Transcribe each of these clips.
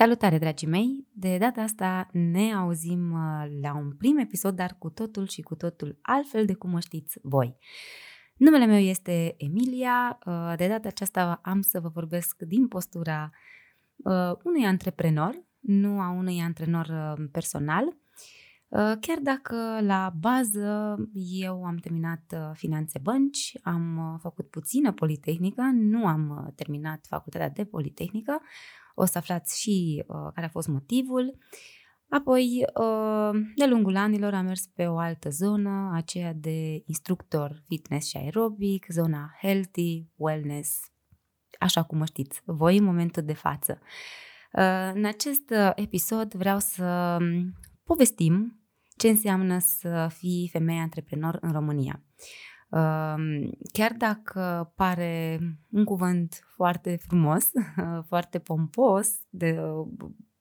Salutare, dragii mei! De data asta ne auzim uh, la un prim episod, dar cu totul și cu totul altfel de cum o știți voi. Numele meu este Emilia. Uh, de data aceasta am să vă vorbesc din postura uh, unui antreprenor, nu a unui antrenor personal, Chiar dacă la bază eu am terminat finanțe bănci, am făcut puțină politehnică, nu am terminat facultatea de politehnică, o să aflați și uh, care a fost motivul. Apoi, uh, de lungul anilor am mers pe o altă zonă, aceea de instructor fitness și aerobic, zona healthy, wellness, așa cum o știți voi în momentul de față. Uh, în acest episod vreau să povestim ce înseamnă să fii femeie antreprenor în România. Chiar dacă pare un cuvânt foarte frumos, foarte pompos, de,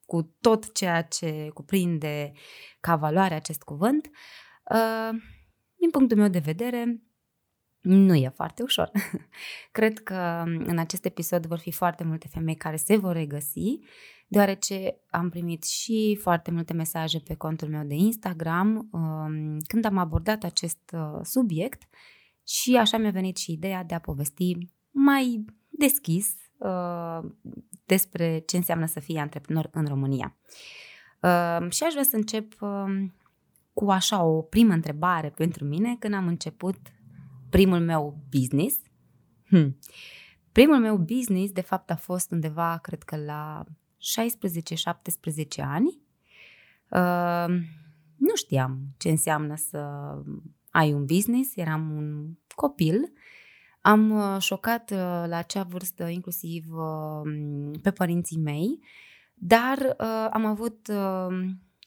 cu tot ceea ce cuprinde ca valoare acest cuvânt, din punctul meu de vedere, nu e foarte ușor. Cred că în acest episod vor fi foarte multe femei care se vor regăsi, deoarece am primit și foarte multe mesaje pe contul meu de Instagram când am abordat acest uh, subiect și așa mi-a venit și ideea de a povesti mai deschis uh, despre ce înseamnă să fii antreprenor în România. Uh, și aș vrea să încep uh, cu așa o primă întrebare pentru mine când am început primul meu business. Hmm. Primul meu business, de fapt, a fost undeva, cred că la 16-17 ani. Uh, nu știam ce înseamnă să ai un business, eram un copil. Am uh, șocat uh, la acea vârstă inclusiv uh, pe părinții mei, dar am avut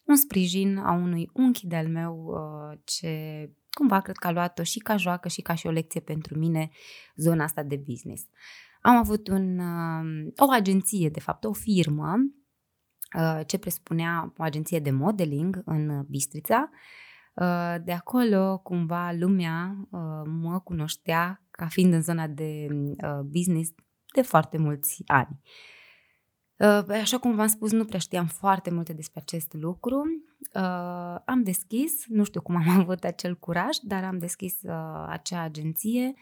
un sprijin a unui unchi de-al meu ce cumva cred că a luat-o și ca joacă și ca și o lecție pentru mine zona asta de business. Am avut un, o agenție, de fapt, o firmă ce presupunea o agenție de modeling în Bistrița, Uh, de acolo, cumva, lumea uh, mă cunoștea ca fiind în zona de uh, business de foarte mulți ani. Așa cum v-am spus, nu prea știam foarte multe despre acest lucru. Am deschis, nu știu cum am avut acel curaj, dar am deschis acea agenție.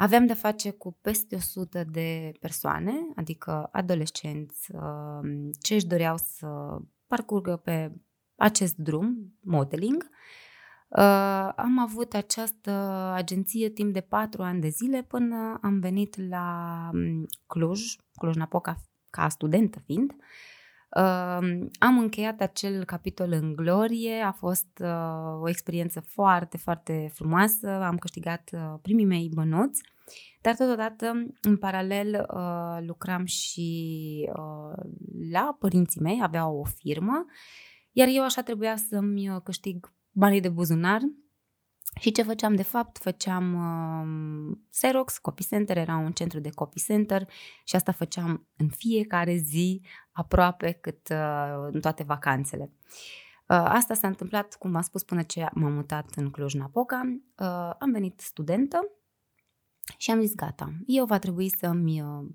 Aveam de face cu peste 100 de persoane, adică adolescenți, ce își doreau să parcurgă pe acest drum, modeling. Uh, am avut această agenție timp de patru ani de zile până am venit la um, Cluj, Cluj-Napoca ca studentă fiind. Uh, am încheiat acel capitol în glorie, a fost uh, o experiență foarte, foarte frumoasă, am câștigat uh, primii mei bănuți, dar totodată, în paralel, uh, lucram și uh, la părinții mei, aveau o firmă iar eu așa trebuia să-mi uh, câștig banii de buzunar și ce făceam de fapt? Făceam uh, Xerox, Copy Center, era un centru de Copy Center și asta făceam în fiecare zi, aproape cât uh, în toate vacanțele. Uh, asta s-a întâmplat, cum v-am spus, până ce m-am mutat în Cluj-Napoca. Uh, am venit studentă și am zis gata, eu va trebui să-mi uh,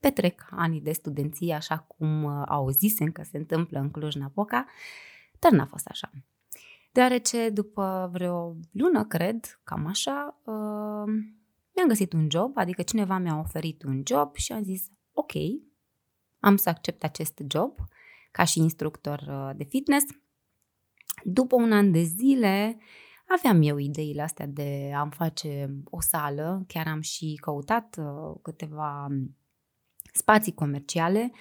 petrec anii de studenție așa cum uh, auzisem că se întâmplă în Cluj-Napoca, dar n-a fost așa. Deoarece după vreo lună, cred, cam așa, uh, mi-am găsit un job, adică cineva mi-a oferit un job și am zis, ok, am să accept acest job ca și instructor uh, de fitness. După un an de zile, aveam eu ideile astea de a-mi face o sală, chiar am și căutat uh, câteva spații comerciale, uh,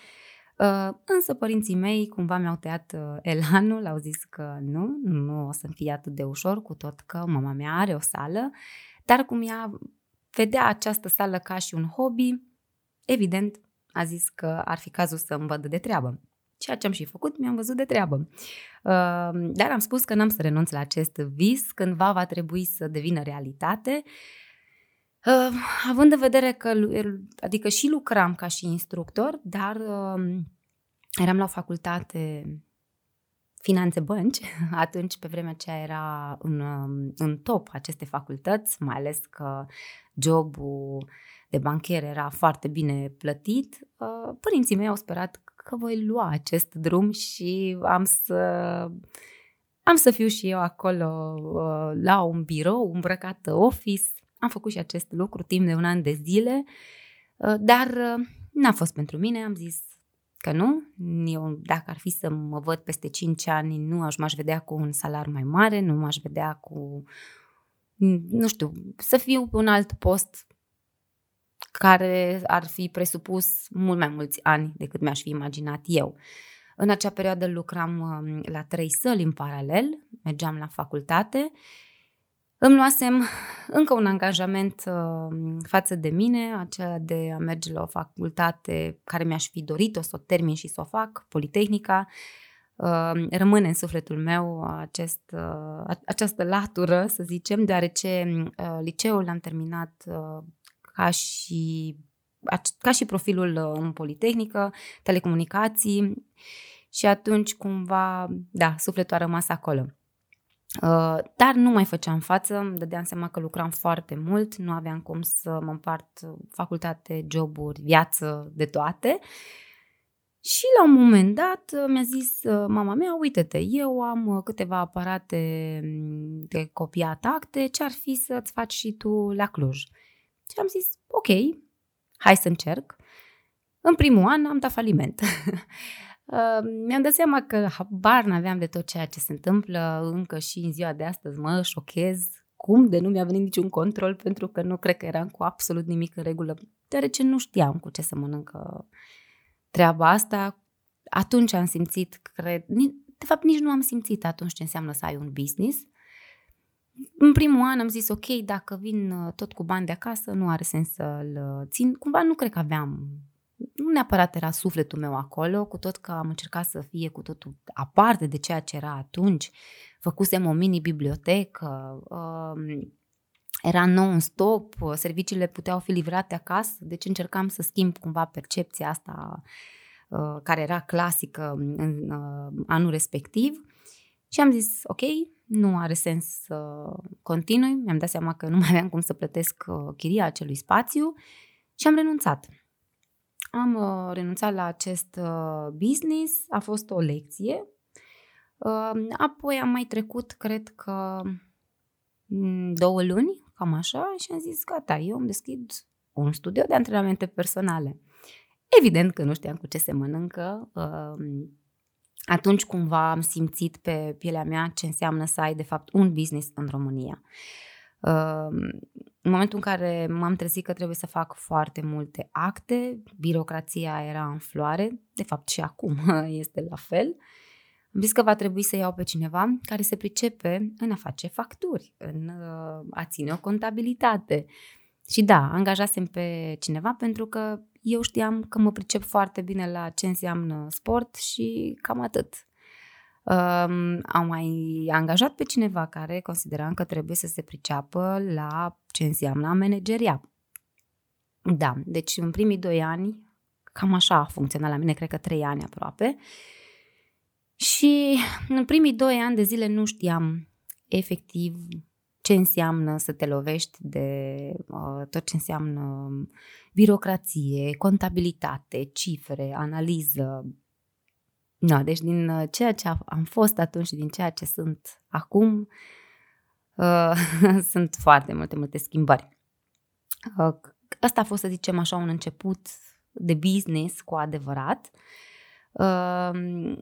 însă părinții mei cumva mi-au tăiat uh, elanul, au zis că nu, nu o să fie atât de ușor, cu tot că mama mea are o sală, dar cum ea vedea această sală ca și un hobby, evident a zis că ar fi cazul să îmi văd de treabă. Ceea ce am și făcut, mi-am văzut de treabă. Uh, dar am spus că n-am să renunț la acest vis, cândva va trebui să devină realitate Uh, având în vedere că, adică și lucram ca și instructor, dar uh, eram la o facultate finanțe bănci, atunci pe vremea aceea era în, în top aceste facultăți, mai ales că jobul de bancher era foarte bine plătit, uh, părinții mei au sperat că voi lua acest drum și am să am să fiu și eu acolo uh, la un birou îmbrăcat office. Am făcut și acest lucru timp de un an de zile, uh, dar uh, n-a fost pentru mine. Am zis că nu. Eu, dacă ar fi să mă văd peste 5 ani, nu aș m-aș vedea cu un salar mai mare, nu m-aș vedea cu, nu știu, să fiu pe un alt post care ar fi presupus mult mai mulți ani decât mi-aș fi imaginat eu. În acea perioadă lucram um, la trei săli în paralel, mergeam la facultate, îmi luasem încă un angajament um, față de mine, acela de a merge la o facultate care mi-aș fi dorit-o să o termin și să o fac, Politehnica. Um, rămâne în sufletul meu acest, uh, această latură, să zicem, deoarece uh, liceul l-am terminat uh, ca și, ca și profilul în Politehnică, telecomunicații și atunci cumva, da, sufletul a rămas acolo. Uh, dar nu mai făceam față, îmi dădeam seama că lucram foarte mult, nu aveam cum să mă împart facultate, joburi, viață, de toate. Și la un moment dat uh, mi-a zis uh, mama mea, uite-te, eu am câteva aparate mm, de copiat acte, ce ar fi să-ți faci și tu la Cluj? Și am zis, ok, hai să încerc. În primul an am dat faliment. Uh, mi-am dat seama că habar n-aveam de tot ceea ce se întâmplă încă și în ziua de astăzi. Mă șochez cum de nu mi-a venit niciun control pentru că nu cred că eram cu absolut nimic în regulă, deoarece nu știam cu ce să mănâncă treaba asta. Atunci am simțit, cred, de fapt nici nu am simțit atunci ce înseamnă să ai un business. În primul an am zis, ok, dacă vin uh, tot cu bani de acasă, nu are sens să-l uh, țin. Cumva nu cred că aveam nu neapărat era sufletul meu acolo, cu tot că am încercat să fie cu totul aparte de ceea ce era atunci. Făcusem o mini-bibliotecă, uh, era non-stop, serviciile puteau fi livrate acasă, deci încercam să schimb cumva percepția asta uh, care era clasică în uh, anul respectiv. Și am zis, ok, nu are sens să continui. Mi-am dat seama că nu mai aveam cum să plătesc uh, chiria acelui spațiu și am renunțat. Am uh, renunțat la acest uh, business, a fost o lecție. Uh, apoi am mai trecut, cred că, mm, două luni, cam așa, și am zis, gata, eu îmi deschid un studio de antrenamente personale. Evident că nu știam cu ce se mănâncă. Uh, atunci cumva am simțit pe pielea mea ce înseamnă să ai de fapt un business în România. În momentul în care m-am trezit că trebuie să fac foarte multe acte, birocrația era în floare, de fapt și acum este la fel, am zis că va trebui să iau pe cineva care se pricepe în a face facturi, în uh, a ține o contabilitate. Și da, angajasem pe cineva pentru că eu știam că mă pricep foarte bine la ce înseamnă sport și cam atât. Um, am mai angajat pe cineva care consideram că trebuie să se priceapă la ce înseamnă a manageria. Da, deci în primii doi ani, cam așa a funcționat la mine, cred că trei ani aproape. Și în primii doi ani de zile nu știam efectiv ce înseamnă să te lovești de uh, tot ce înseamnă birocrație, contabilitate, cifre, analiză, No, deci din uh, ceea ce am fost atunci și din ceea ce sunt acum, uh, sunt foarte multe, multe schimbări. Uh, asta a fost, să zicem așa, un început de business cu adevărat. Uh,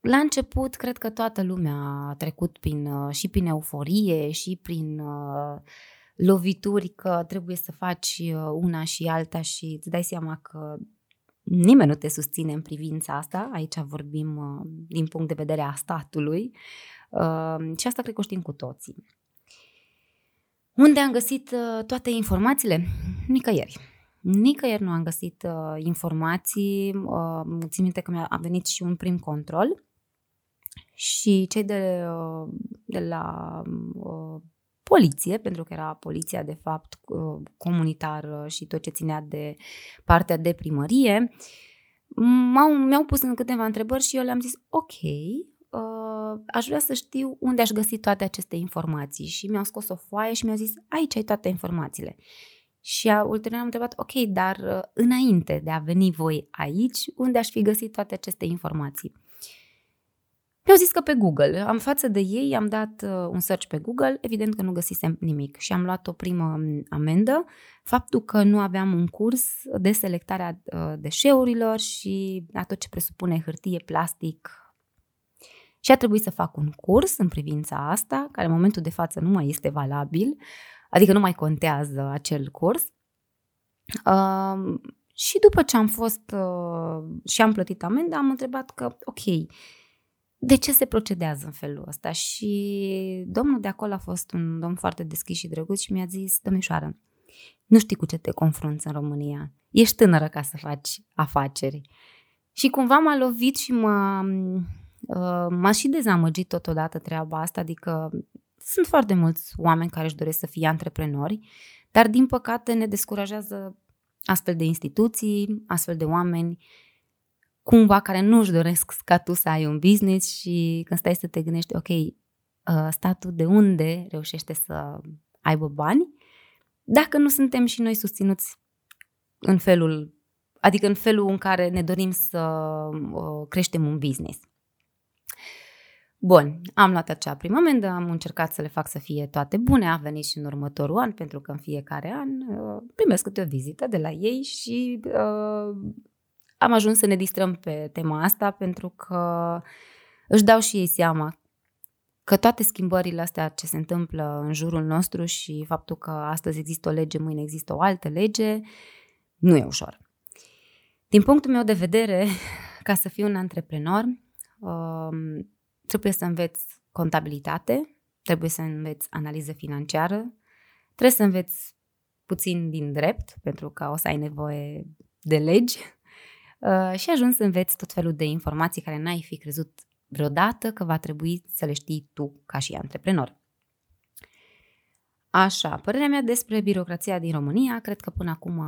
la început, cred că toată lumea a trecut prin, uh, și prin euforie și prin uh, lovituri că trebuie să faci uh, una și alta și îți dai seama că nimeni nu te susține în privința asta, aici vorbim uh, din punct de vedere a statului uh, și asta cred că o știm cu toții. Unde am găsit uh, toate informațiile? Nicăieri. Nicăieri nu am găsit informații, țin minte că mi-a venit și un prim control și cei de, de la poliție, pentru că era poliția de fapt comunitară și tot ce ținea de partea de primărie, m-au, mi-au pus în câteva întrebări și eu le-am zis ok, uh, aș vrea să știu unde aș găsi toate aceste informații și mi-au scos o foaie și mi-au zis aici ai toate informațiile. Și a, ulterior am întrebat, ok, dar uh, înainte de a veni voi aici, unde aș fi găsit toate aceste informații? Mi-au zis că pe Google. Am față de ei, am dat uh, un search pe Google, evident că nu găsisem nimic și am luat o primă um, amendă. Faptul că nu aveam un curs de selectare a uh, deșeurilor și a tot ce presupune hârtie, plastic. Și a trebuit să fac un curs în privința asta, care în momentul de față nu mai este valabil, adică nu mai contează acel curs. Uh, și după ce am fost uh, și am plătit amenda, am întrebat că, ok, de ce se procedează în felul ăsta? Și domnul de acolo a fost un domn foarte deschis și drăguț și mi-a zis, domnișoară, nu știi cu ce te confrunți în România. Ești tânără ca să faci afaceri. Și cumva m-a lovit și m-a, uh, m-a și dezamăgit totodată treaba asta, adică sunt foarte mulți oameni care își doresc să fie antreprenori, dar din păcate ne descurajează astfel de instituții, astfel de oameni cumva care nu își doresc ca tu să ai un business și când stai să te gândești, ok, uh, statul de unde reușește să aibă bani, dacă nu suntem și noi susținuți în felul, adică în felul în care ne dorim să uh, creștem un business. Bun, am luat acea primă amendă, am încercat să le fac să fie toate bune, a venit și în următorul an, pentru că în fiecare an uh, primesc câte o vizită de la ei și uh, am ajuns să ne distrăm pe tema asta pentru că își dau și ei seama că toate schimbările astea ce se întâmplă în jurul nostru și faptul că astăzi există o lege, mâine există o altă lege, nu e ușor. Din punctul meu de vedere, ca să fii un antreprenor, um, trebuie să înveți contabilitate, trebuie să înveți analiză financiară, trebuie să înveți puțin din drept, pentru că o să ai nevoie de legi Uh, și ajungi să înveți tot felul de informații care n-ai fi crezut vreodată că va trebui să le știi tu ca și antreprenor. Așa, părerea mea despre birocrația din România, cred că până acum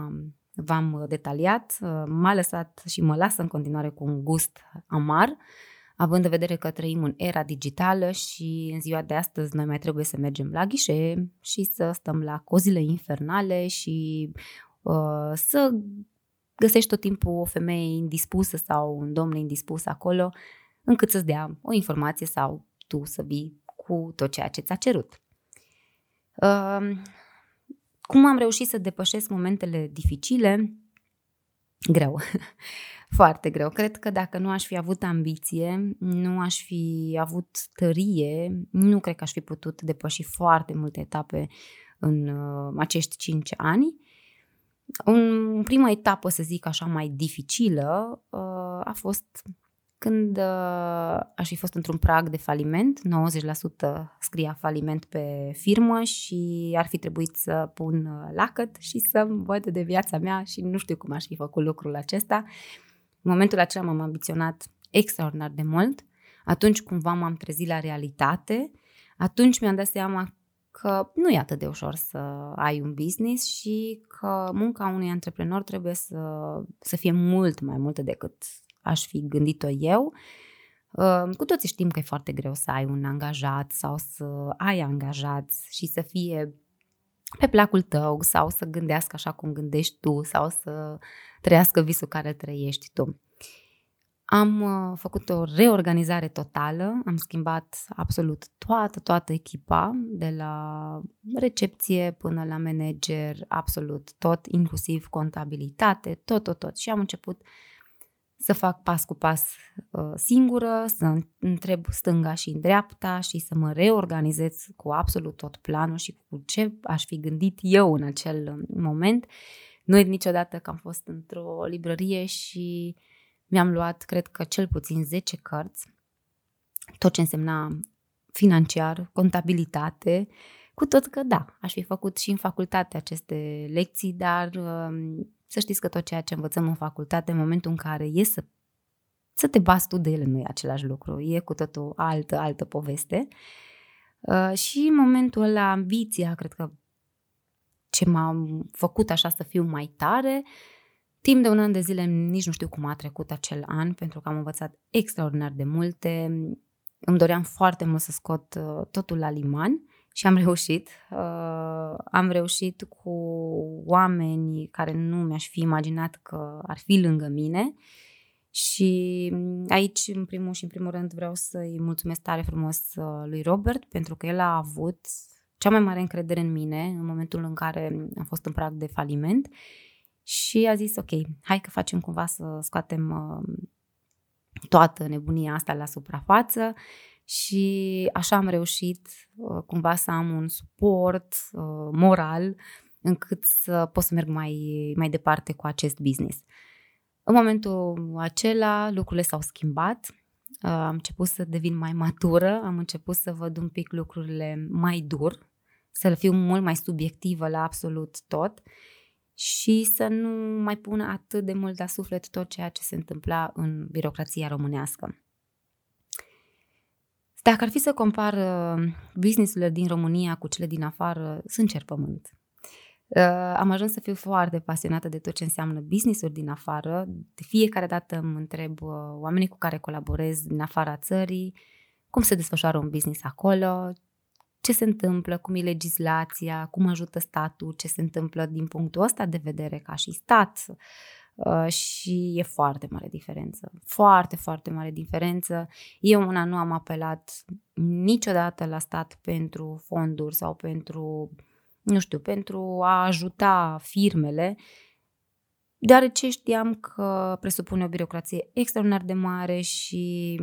v-am detaliat, uh, m-a lăsat și mă lasă în continuare cu un gust amar, având în vedere că trăim în era digitală și în ziua de astăzi noi mai trebuie să mergem la ghișe și să stăm la cozile infernale și uh, să găsești tot timpul o femeie indispusă sau un domn indispus acolo, încât să-ți dea o informație sau tu să vii cu tot ceea ce ți-a cerut. Uh, cum am reușit să depășesc momentele dificile? Greu. Foarte greu. Cred că dacă nu aș fi avut ambiție, nu aș fi avut tărie, nu cred că aș fi putut depăși foarte multe etape în uh, acești cinci ani. Un prima etapă, să zic așa, mai dificilă uh, a fost când uh, aș fi fost într-un prag de faliment, 90% scria faliment pe firmă și ar fi trebuit să pun uh, lacăt și să văd de viața mea și nu știu cum aș fi făcut lucrul acesta. În momentul acela m-am ambiționat extraordinar de mult. Atunci cumva m-am trezit la realitate, atunci mi-am dat seama că nu e atât de ușor să ai un business și că munca unui antreprenor trebuie să, să fie mult mai multă decât aș fi gândit-o eu. Uh, cu toții știm că e foarte greu să ai un angajat sau să ai angajați și să fie pe placul tău sau să gândească așa cum gândești tu sau să trăiască visul care trăiești tu. Am uh, făcut o reorganizare totală, am schimbat absolut toată, toată echipa, de la recepție până la manager, absolut tot, inclusiv contabilitate, tot, tot, tot. Și am început să fac pas cu pas uh, singură, să întreb stânga și în dreapta și să mă reorganizez cu absolut tot planul și cu ce aș fi gândit eu în acel moment. Nu e niciodată că am fost într-o librărie și uh, mi-am luat, cred că cel puțin 10 cărți, tot ce însemna financiar, contabilitate, cu tot că da, aș fi făcut și în facultate aceste lecții, dar um, să știți că tot ceea ce învățăm în facultate, în momentul în care e să, să te bați tu de ele, nu e același lucru, e cu totul altă, altă poveste. Uh, și în momentul ăla, ambiția, cred că ce m-a făcut așa să fiu mai tare, Timp de un an de zile nici nu știu cum a trecut acel an, pentru că am învățat extraordinar de multe. Îmi doream foarte mult să scot uh, totul la liman și am reușit. Uh, am reușit cu oameni care nu mi-aș fi imaginat că ar fi lângă mine și aici, în primul și în primul rând, vreau să-i mulțumesc tare frumos uh, lui Robert pentru că el a avut cea mai mare încredere în mine în momentul în care am fost în prag de faliment și a zis, ok, hai că facem cumva să scoatem uh, toată nebunia asta la suprafață. Și așa am reușit uh, cumva să am un suport uh, moral încât să pot să merg mai, mai departe cu acest business. În momentul acela lucrurile s-au schimbat, uh, am început să devin mai matură, am început să văd un pic lucrurile mai dur, să fiu mult mai subiectivă la absolut tot și să nu mai pună atât de mult la suflet tot ceea ce se întâmpla în birocrația românească. Dacă ar fi să compar uh, businessurile din România cu cele din afară, sunt cer pământ. Uh, am ajuns să fiu foarte pasionată de tot ce înseamnă business-uri din afară. De fiecare dată îmi întreb uh, oamenii cu care colaborez din afara țării cum se desfășoară un business acolo, ce se întâmplă, cum e legislația, cum ajută statul, ce se întâmplă din punctul ăsta de vedere ca și stat. Uh, și e foarte mare diferență. Foarte, foarte mare diferență. Eu una nu am apelat niciodată la stat pentru fonduri sau pentru, nu știu, pentru a ajuta firmele, deoarece știam că presupune o birocrație extraordinar de mare și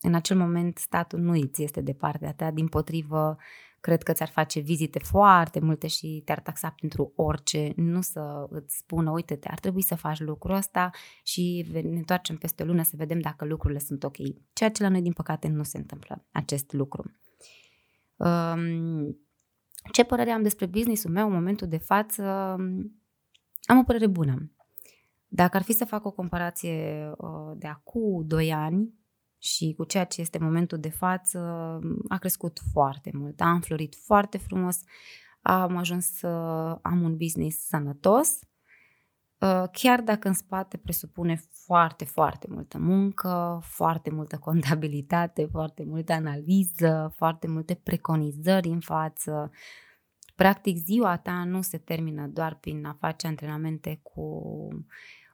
în acel moment statul nu îți este de partea ta, din potrivă cred că ți-ar face vizite foarte multe și te-ar taxa pentru orice, nu să îți spună, uite-te, ar trebui să faci lucrul ăsta și ne întoarcem peste o lună să vedem dacă lucrurile sunt ok. Ceea ce la noi, din păcate, nu se întâmplă acest lucru. Um, ce părere am despre businessul meu în momentul de față? Am o părere bună. Dacă ar fi să fac o comparație uh, de acum 2 ani, și cu ceea ce este momentul de față a crescut foarte mult, a înflorit foarte frumos, am ajuns să am un business sănătos, uh, chiar dacă în spate presupune foarte, foarte multă muncă, foarte multă contabilitate, foarte multă analiză, foarte multe preconizări în față. Practic, ziua ta nu se termină doar prin a face antrenamente cu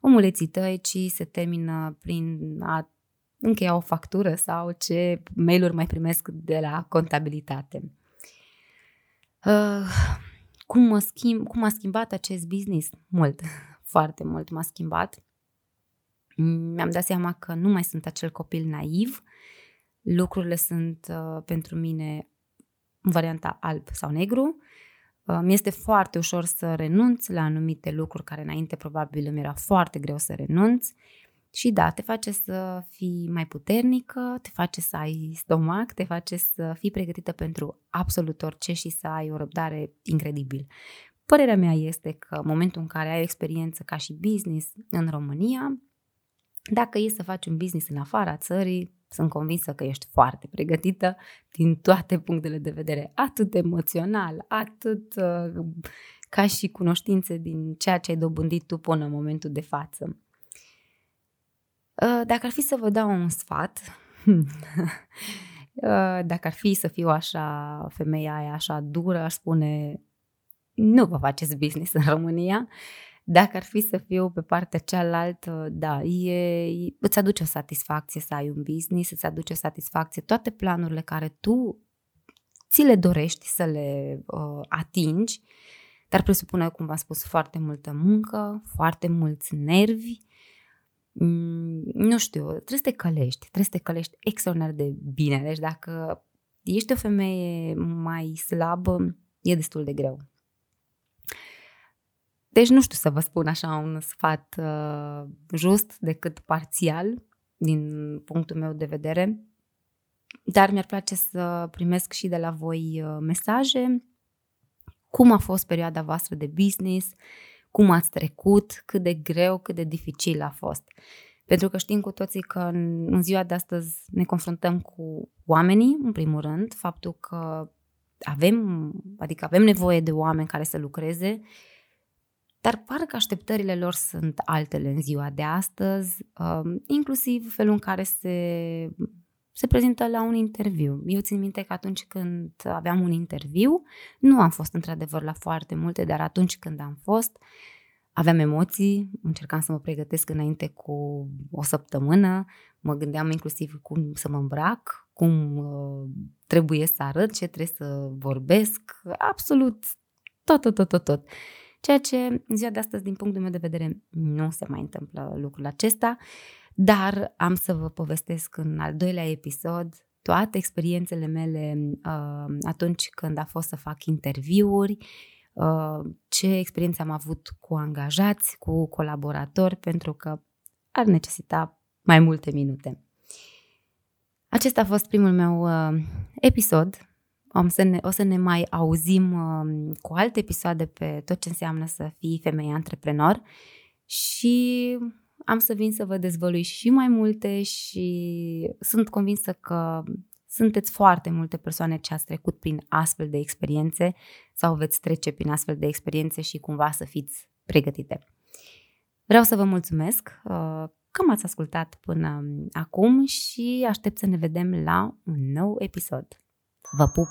omuleții tăi, ci se termină prin a încheia o factură sau ce mail-uri mai primesc de la contabilitate. Uh, cum, mă schimb, cum a schimbat acest business? Mult, foarte mult m-a schimbat. Mi-am dat seama că nu mai sunt acel copil naiv. Lucrurile sunt uh, pentru mine în varianta alb sau negru. Uh, mi este foarte ușor să renunț la anumite lucruri care înainte probabil îmi era foarte greu să renunț. Și da, te face să fii mai puternică, te face să ai stomac, te face să fii pregătită pentru absolut orice și să ai o răbdare incredibil. Părerea mea este că în momentul în care ai o experiență ca și business în România, dacă e să faci un business în afara țării, sunt convinsă că ești foarte pregătită din toate punctele de vedere, atât emoțional, atât uh, ca și cunoștințe din ceea ce ai dobândit tu până în momentul de față. Uh, dacă ar fi să vă dau un sfat, uh, dacă ar fi să fiu așa, femeia aia așa dură, aș spune nu vă faceți business în România. Dacă ar fi să fiu pe partea cealaltă, da, e, îți aduce o satisfacție să ai un business, îți aduce o satisfacție toate planurile care tu ți le dorești să le uh, atingi, dar presupune, cum v-am spus, foarte multă muncă, foarte mulți nervi, Mm, nu știu, trebuie să te călești, trebuie să te călești extraordinar de bine. Deci dacă ești o femeie mai slabă, e destul de greu. Deci nu știu să vă spun așa un sfat uh, just decât parțial din punctul meu de vedere, dar mi-ar place să primesc și de la voi uh, mesaje cum a fost perioada voastră de business, cum ați trecut, cât de greu, cât de dificil a fost. Pentru că știm cu toții că în, în ziua de astăzi ne confruntăm cu oamenii, în primul rând, faptul că avem, adică avem nevoie de oameni care să lucreze, dar parcă așteptările lor sunt altele în ziua de astăzi, um, inclusiv felul în care se se prezintă la un interviu. Eu țin minte că atunci când aveam un interviu, nu am fost într-adevăr la foarte multe, dar atunci când am fost, aveam emoții, încercam să mă pregătesc înainte cu o săptămână, mă gândeam inclusiv cum să mă îmbrac, cum uh, trebuie să arăt, ce trebuie să vorbesc, absolut tot, tot, tot, tot, tot. Ceea ce în ziua de astăzi, din punctul meu de vedere, nu se mai întâmplă lucrul acesta, dar am să vă povestesc în al doilea episod toate experiențele mele uh, atunci când a fost să fac interviuri, uh, ce experiențe am avut cu angajați, cu colaboratori, pentru că ar necesita mai multe minute. Acesta a fost primul meu uh, episod. Om să ne, o să ne mai auzim uh, cu alte episoade pe tot ce înseamnă să fii femeie antreprenor și am să vin să vă dezvălui și mai multe și sunt convinsă că sunteți foarte multe persoane ce ați trecut prin astfel de experiențe sau veți trece prin astfel de experiențe și cumva să fiți pregătite. Vreau să vă mulțumesc uh, că m-ați ascultat până acum și aștept să ne vedem la un nou episod. Vă pup!